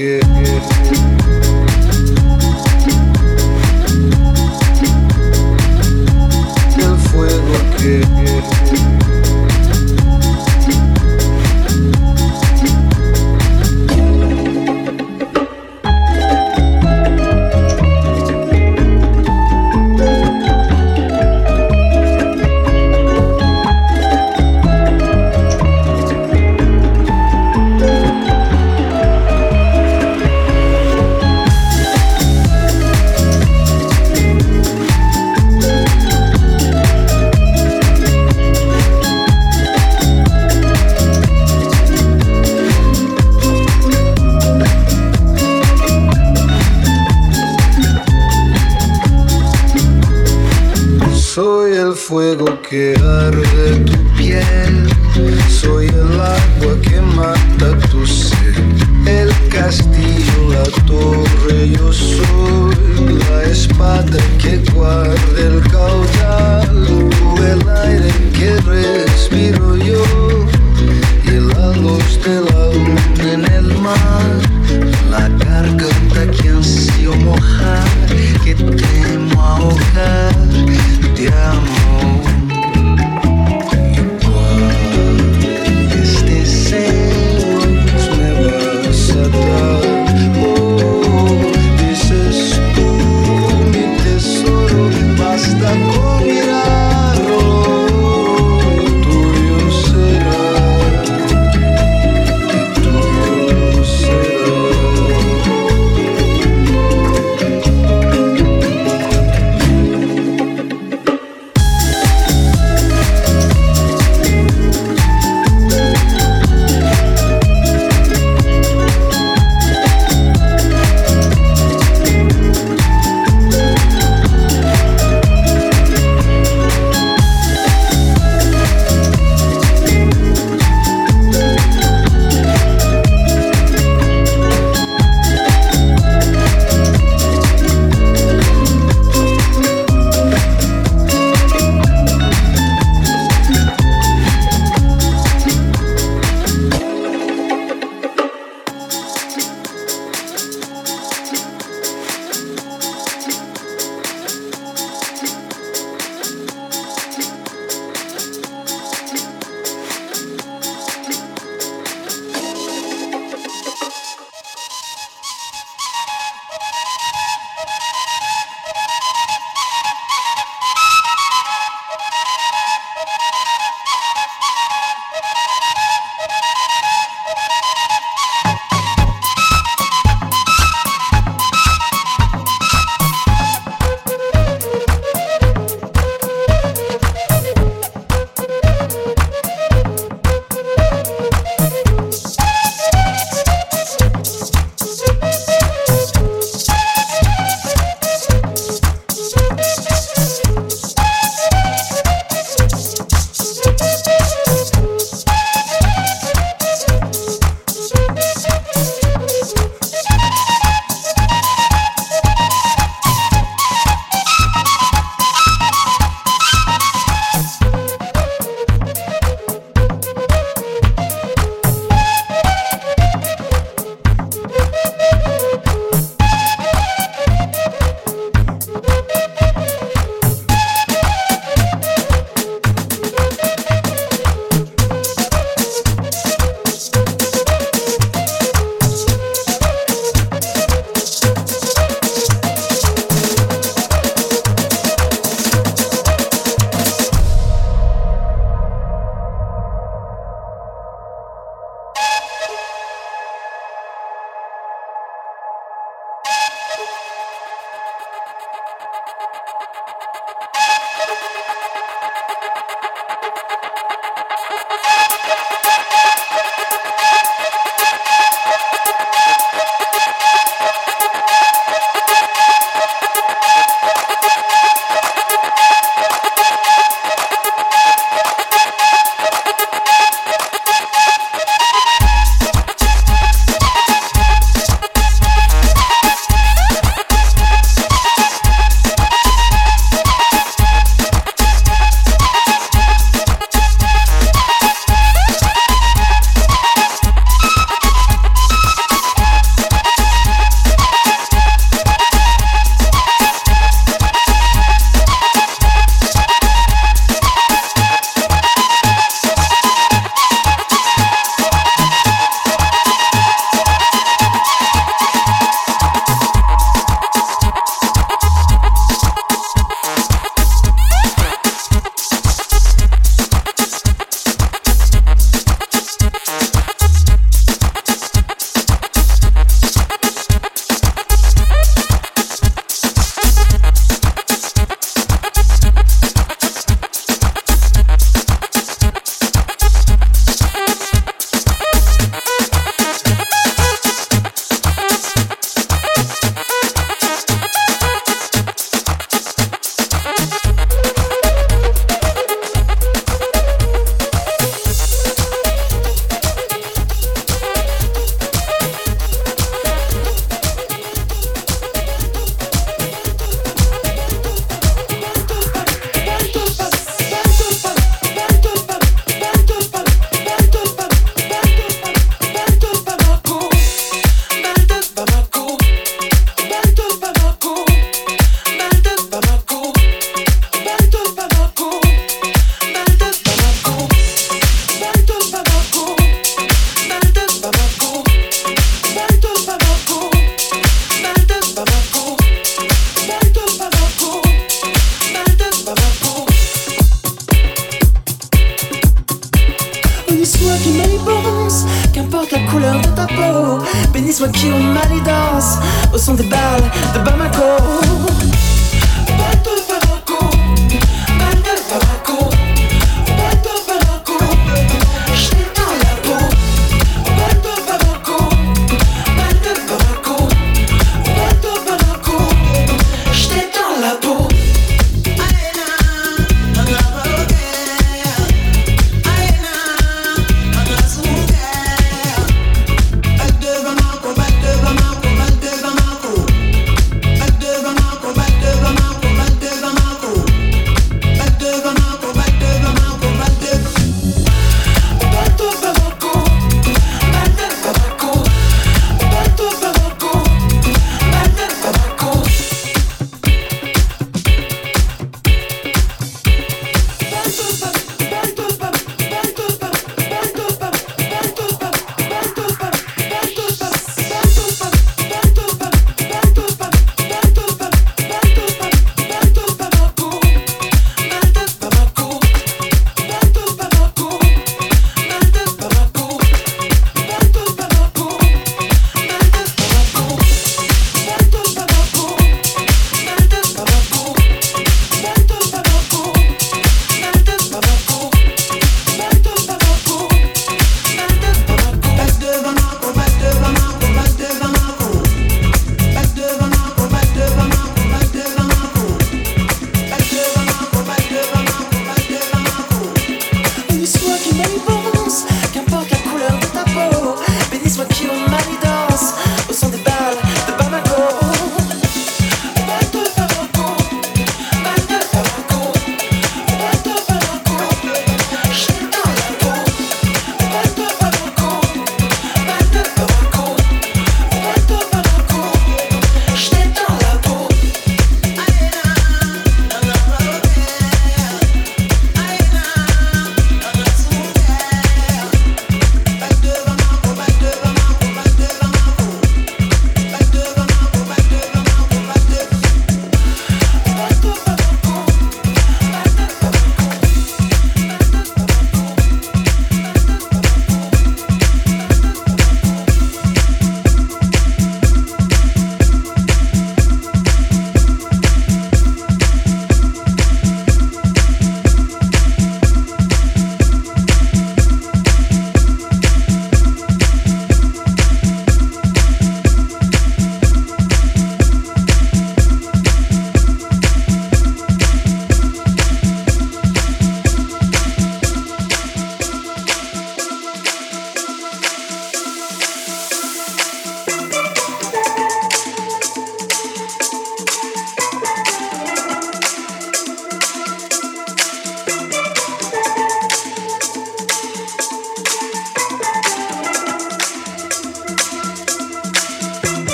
que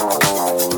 Oh,